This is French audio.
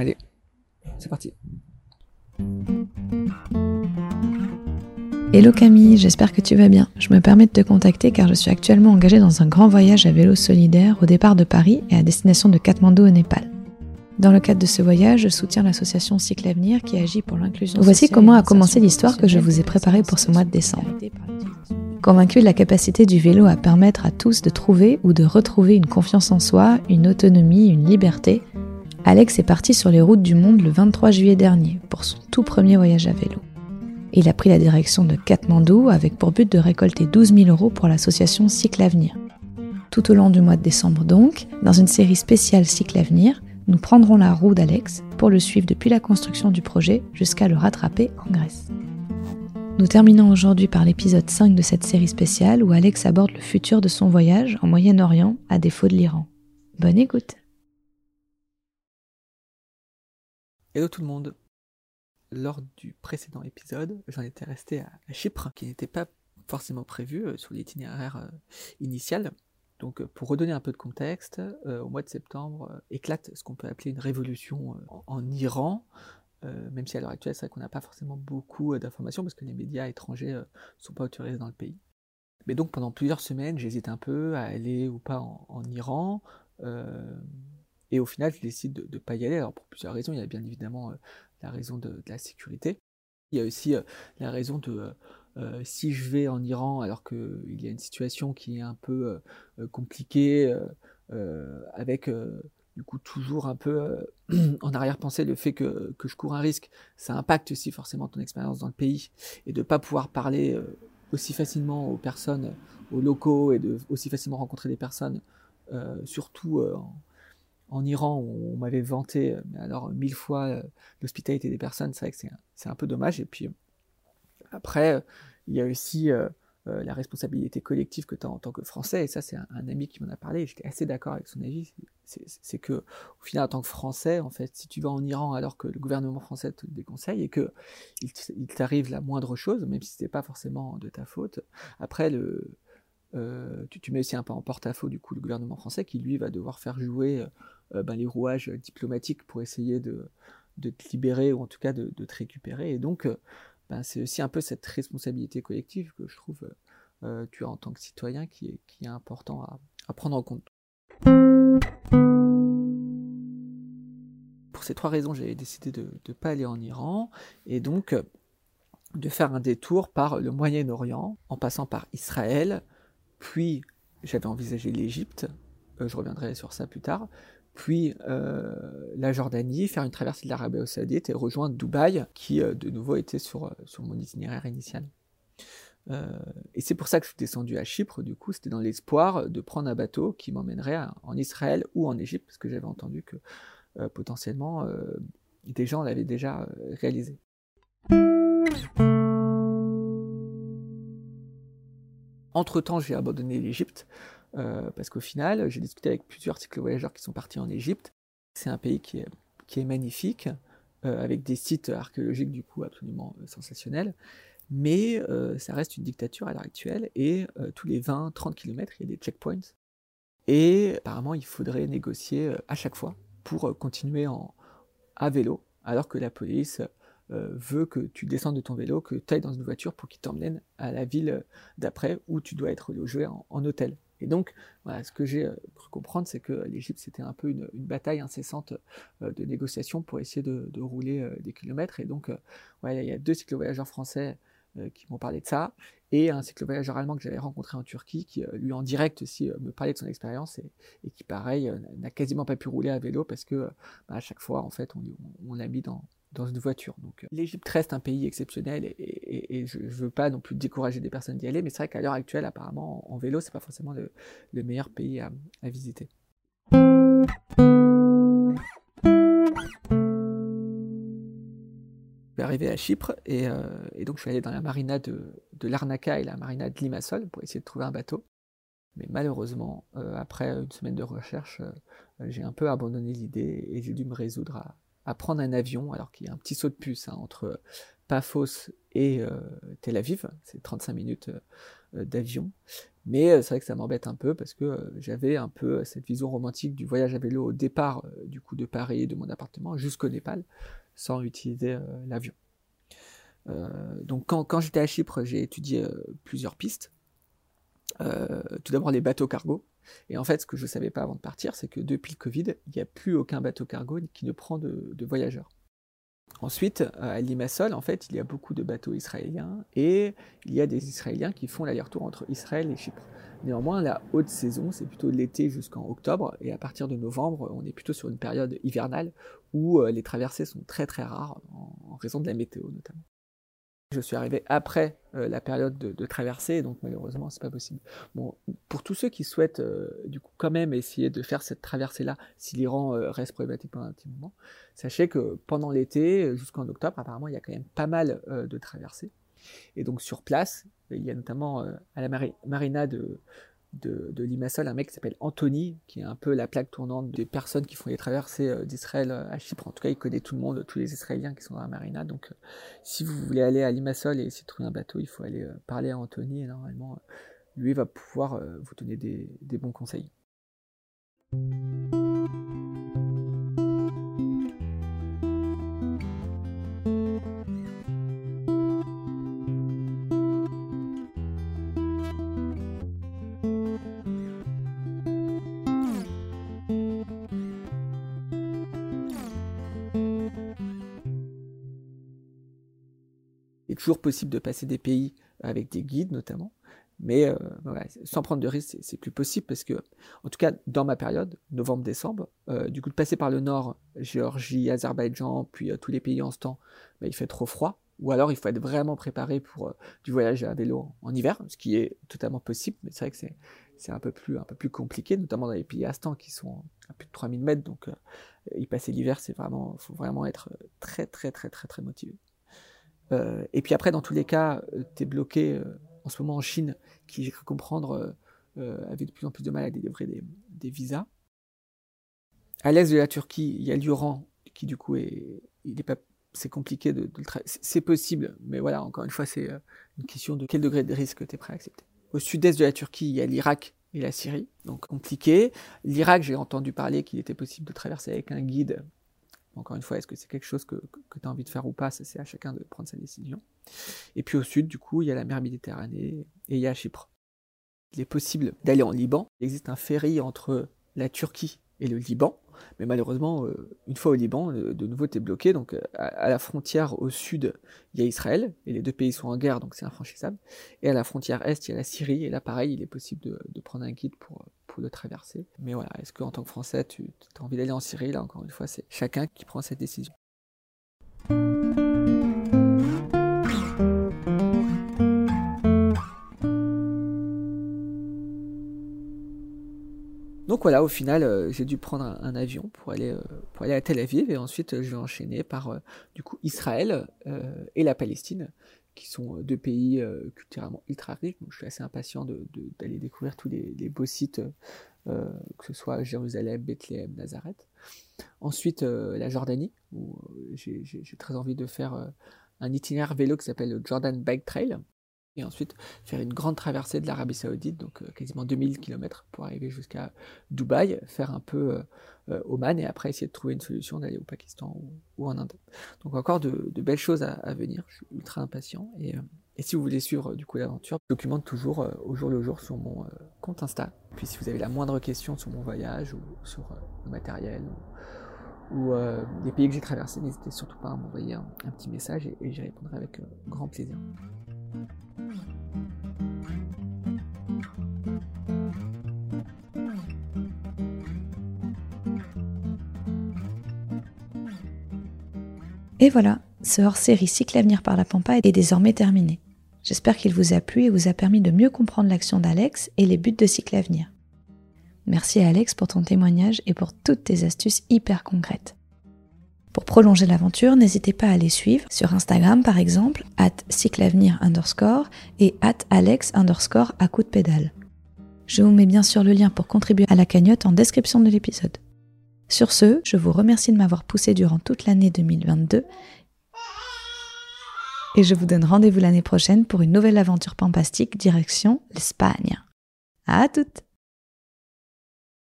Allez, c'est parti. Hello Camille, j'espère que tu vas bien. Je me permets de te contacter car je suis actuellement engagée dans un grand voyage à vélo solidaire au départ de Paris et à destination de Katmandou au Népal. Dans le cadre de ce voyage, je soutiens l'association Cycle Avenir qui agit pour l'inclusion. Voici comment a commencé l'histoire que je vous ai préparée pour ce mois de décembre. Convaincu de la capacité du vélo à permettre à tous de trouver ou de retrouver une confiance en soi, une autonomie, une liberté, Alex est parti sur les routes du monde le 23 juillet dernier pour son tout premier voyage à vélo. Il a pris la direction de Katmandou avec pour but de récolter 12 000 euros pour l'association Cycle Avenir. Tout au long du mois de décembre donc, dans une série spéciale Cycle Avenir, nous prendrons la roue d'Alex pour le suivre depuis la construction du projet jusqu'à le rattraper en Grèce. Nous terminons aujourd'hui par l'épisode 5 de cette série spéciale où Alex aborde le futur de son voyage en Moyen-Orient à défaut de l'Iran. Bonne écoute Hello tout le monde lors du précédent épisode, j'en étais resté à, Chypre, qui n'était pas forcément prévu euh, sur l'itinéraire euh, initial. Donc, euh, pour redonner un peu de contexte, au mois de septembre éclate ce qu'on peut appeler une révolution en, Iran, même si à l'heure actuelle, c'est vrai qu'on n'a pas forcément beaucoup d'informations parce que les médias étrangers ne sont pas autorisés dans le pays. Mais donc, pendant plusieurs semaines, j'hésite un peu à aller ou pas en, Iran. Et au final, je décide de ne pas y aller. Alors, pour plusieurs raisons, il y a bien évidemment la raison de, la sécurité. Il y a aussi euh, la raison de euh, euh, si je vais en Iran alors qu'il y a une situation qui est un peu compliquée, avec du coup toujours un peu en arrière-pensée le fait que, je cours un risque, ça impacte aussi forcément ton expérience dans le pays et de ne pas pouvoir parler aussi facilement aux personnes, aux locaux et de aussi facilement rencontrer des personnes, surtout en, en Iran, on, m'avait vanté, euh, alors mille fois, euh, l'hospitalité des personnes, c'est vrai que c'est un, peu dommage. Et puis après, euh, il y a aussi la responsabilité collective que tu as en tant que Français, et ça c'est un, ami qui m'en a parlé, j'étais assez d'accord avec son avis, c'est que au final en tant que Français, en fait, si tu vas en Iran alors que le gouvernement français te déconseille et que il t'arrive la moindre chose, même si ce pas forcément de ta faute, après le, tu, mets aussi un peu en porte-à-faux du coup le gouvernement français qui lui va devoir faire jouer euh, ben, les rouages diplomatiques pour essayer de, te libérer ou en tout cas de, te récupérer. Et donc, euh, ben, c'est aussi un peu cette responsabilité collective que je trouve euh, tu as en tant que citoyen qui est, qui est important à, prendre en compte. Pour ces trois raisons, j'ai décidé de ne pas aller en Iran et donc de faire un détour par le Moyen-Orient en passant par Israël, puis j'avais envisagé l'Égypte, je reviendrai sur ça plus tard, puis euh, la Jordanie, faire une traversée de l'Arabie Saoudite et rejoindre Dubaï, qui euh, de nouveau était sur, euh, sur mon itinéraire initial. et c'est pour ça que je suis descendu à Chypre, du coup, c'était dans l'espoir de prendre un bateau qui m'emmènerait en Israël ou en Égypte, parce que j'avais entendu que potentiellement des gens l'avaient déjà réalisé. Entre-temps, j'ai abandonné l'Égypte euh, parce qu'au final, j'ai discuté avec plusieurs cyclo-voyageurs qui sont partis en Égypte. C'est un pays qui est, magnifique, euh, avec des sites archéologiques du coup absolument euh, sensationnels, mais ça reste une dictature à l'heure actuelle, et tous les 20-30 km, il y a des checkpoints, et apparemment il faudrait négocier à chaque fois pour continuer à vélo, alors que la police veut que tu descendes de ton vélo, que tu ailles dans une voiture pour qu'il t'emmène à la ville d'après où tu dois être logé en hôtel. Et donc, voilà, ce que j'ai euh, cru comprendre, c'est que l'Égypte, c'était un peu une, bataille incessante euh, de négociations pour essayer de, rouler euh, des kilomètres. Et donc, il y a deux cyclo-voyageurs français qui m'ont parlé de ça, et un cyclo-voyageur allemand que j'avais rencontré en Turquie, qui lui en direct aussi me parlait de son expérience, et, qui pareil, n'a quasiment pas pu rouler à vélo parce que bah, à chaque fois, en fait, on l'a mis dans, dans une voiture. Donc euh, l'Égypte reste un pays exceptionnel et, je ne veux pas non plus décourager des personnes d'y aller, mais c'est vrai qu'à l'heure actuelle, apparemment, en, vélo, c'est pas forcément le, meilleur pays à, visiter. Je suis arrivé à Chypre euh, et, donc je suis allé dans la marina de, Larnaca et la marina de Limassol pour essayer de trouver un bateau. Mais malheureusement, euh, après une semaine de recherche, j'ai un peu abandonné l'idée et j'ai dû me résoudre à, à prendre un avion, alors qu'il y a un petit saut de puce hein, entre Paphos et euh, Tel Aviv, c'est 35 minutes euh, d'avion. Mais c'est vrai que ça m'embête un peu parce que j'avais un peu cette vision romantique du voyage à vélo au départ du coup de Paris, de mon appartement, jusqu'au Népal, sans utiliser l'avion. donc quand j'étais à Chypre, j'ai étudié plusieurs pistes. tout d'abord les bateaux cargo. Et en fait, ce que je ne savais pas avant de partir, c'est que depuis le Covid, il n'y a plus aucun bateau cargo qui ne prend de, voyageurs. Ensuite, à Limassol, en fait, il y a beaucoup de bateaux israéliens et il y a des Israéliens qui font l'aller-retour entre Israël et Chypre. Néanmoins, la haute saison, c'est plutôt l'été jusqu'en octobre et à partir de novembre, on est plutôt sur une période hivernale où euh, les traversées sont très très rares en raison de la météo notamment. Je suis arrivé après euh, la période de, traversée, donc malheureusement, c'est pas possible. Bon, pour tous ceux qui souhaitent euh, du coup quand même essayer de faire cette traversée-là, si l'Iran euh, reste problématique pendant un petit moment, sachez que pendant l'été, jusqu'en octobre, apparemment, il y a quand même pas mal de traversées. Et donc sur place, il y a notamment à la marina de, de, Limassol, un mec qui s'appelle Anthony, qui est un peu la plaque tournante des personnes qui font les traversées euh, d'Israël euh, à Chypre. En tout cas, il connaît tout le monde, tous les Israéliens qui sont dans la marina. Donc, euh, si vous voulez aller à Limassol et essayer de trouver un bateau, il faut aller parler à Anthony et normalement, lui va pouvoir vous donner des bons conseils. Toujours possible de passer des pays avec des guides notamment, mais euh, sans prendre de risques, c'est plus possible parce que, en tout cas, dans ma période, novembre-décembre, euh, du coup, de passer par le nord, Géorgie, Azerbaïdjan, puis euh, tous les pays en ce temps, bah, il fait trop froid. Ou alors, il faut être vraiment préparé pour du voyage à vélo en hiver, ce qui est totalement possible, mais c'est vrai que c'est un peu plus compliqué, notamment dans les pays à temps qui sont à plus de 3000 mètres. Donc, y passer l'hiver, c'est vraiment, faut vraiment être très très très très très motivé. Euh, et puis après, dans tous les cas, euh, tu es bloqué euh, en ce moment en Chine, qui, j'ai cru comprendre, avait de plus en plus de mal à délivrer des, visas. À l'est de la Turquie, il y a l'Iran, qui du coup est, il pas, c'est compliqué de, le C'est possible, mais voilà, encore une fois, c'est une question de quel degré de risque tu es prêt à accepter. Au sud-est de la Turquie, il y a l'Irak et la Syrie, donc compliqué. L'Irak, j'ai entendu parler qu'il était possible de traverser avec un guide encore une fois, est-ce que c'est quelque chose que, tu as envie de faire ou pas c'est à chacun de prendre sa décision. Et puis au sud, du coup, il y a la mer Méditerranée et il y a Chypre. Il est possible d'aller en Liban. Il existe un ferry entre la Turquie et le Liban. Mais malheureusement, euh, une fois au Liban, euh, de nouveau, tu es bloqué. Donc, euh, à la frontière au sud, il y a Israël, et les deux pays sont en guerre, donc c'est infranchissable. Et à la frontière est, il y a la Syrie, et là, pareil, il est possible de, prendre un guide pour, pour le traverser. Mais voilà, est-ce qu'en tant que Français, tu as envie d'aller en Syrie Là, encore une fois, c'est chacun qui prend cette décision. Donc voilà, au final, euh, j'ai dû prendre un, avion pour aller, euh, pour aller à Tel Aviv et ensuite euh, je vais enchaîner par du coup Israël et la Palestine, qui sont deux pays culturellement ultra riches. Je suis assez impatient d'aller découvrir tous les, beaux sites, que ce soit Jérusalem, Bethléem, Nazareth. Ensuite, la Jordanie, où j'ai très envie de faire un itinéraire vélo qui s'appelle le Jordan Bike Trail, et ensuite faire une grande traversée de l'Arabie Saoudite, donc euh, quasiment 2000 km pour arriver jusqu'à Dubaï, faire un peu euh, euh, Oman et après essayer de trouver une solution d'aller au Pakistan ou, en Inde. Donc encore de, belles choses à, venir, je suis ultra impatient et, si vous voulez suivre du coup l'aventure, je documente toujours au jour le jour sur mon compte Insta. Puis si vous avez la moindre question sur mon voyage ou sur le matériel ou, les pays que j'ai traversés, n'hésitez surtout pas à m'envoyer un, petit message et, et j'y répondrai avec grand plaisir. Et voilà, ce hors-série Cycle Avenir par la Pampa est désormais terminé. J'espère qu'il vous a plu et vous a permis de mieux comprendre l'action d'Alex et les buts de Cycle Avenir. Merci à Alex pour ton témoignage et pour toutes tes astuces hyper concrètes. Pour prolonger l'aventure, n'hésitez pas à les suivre sur Instagram par exemple, at cycleavenir underscore et at alex underscore à coup de pédale. Je vous mets bien sûr le lien pour contribuer à la cagnotte en description de l'épisode. Sur ce, je vous remercie de m'avoir poussé durant toute l'année 2022 et je vous donne rendez-vous l'année prochaine pour une nouvelle aventure pampastique direction l'Espagne. À toutes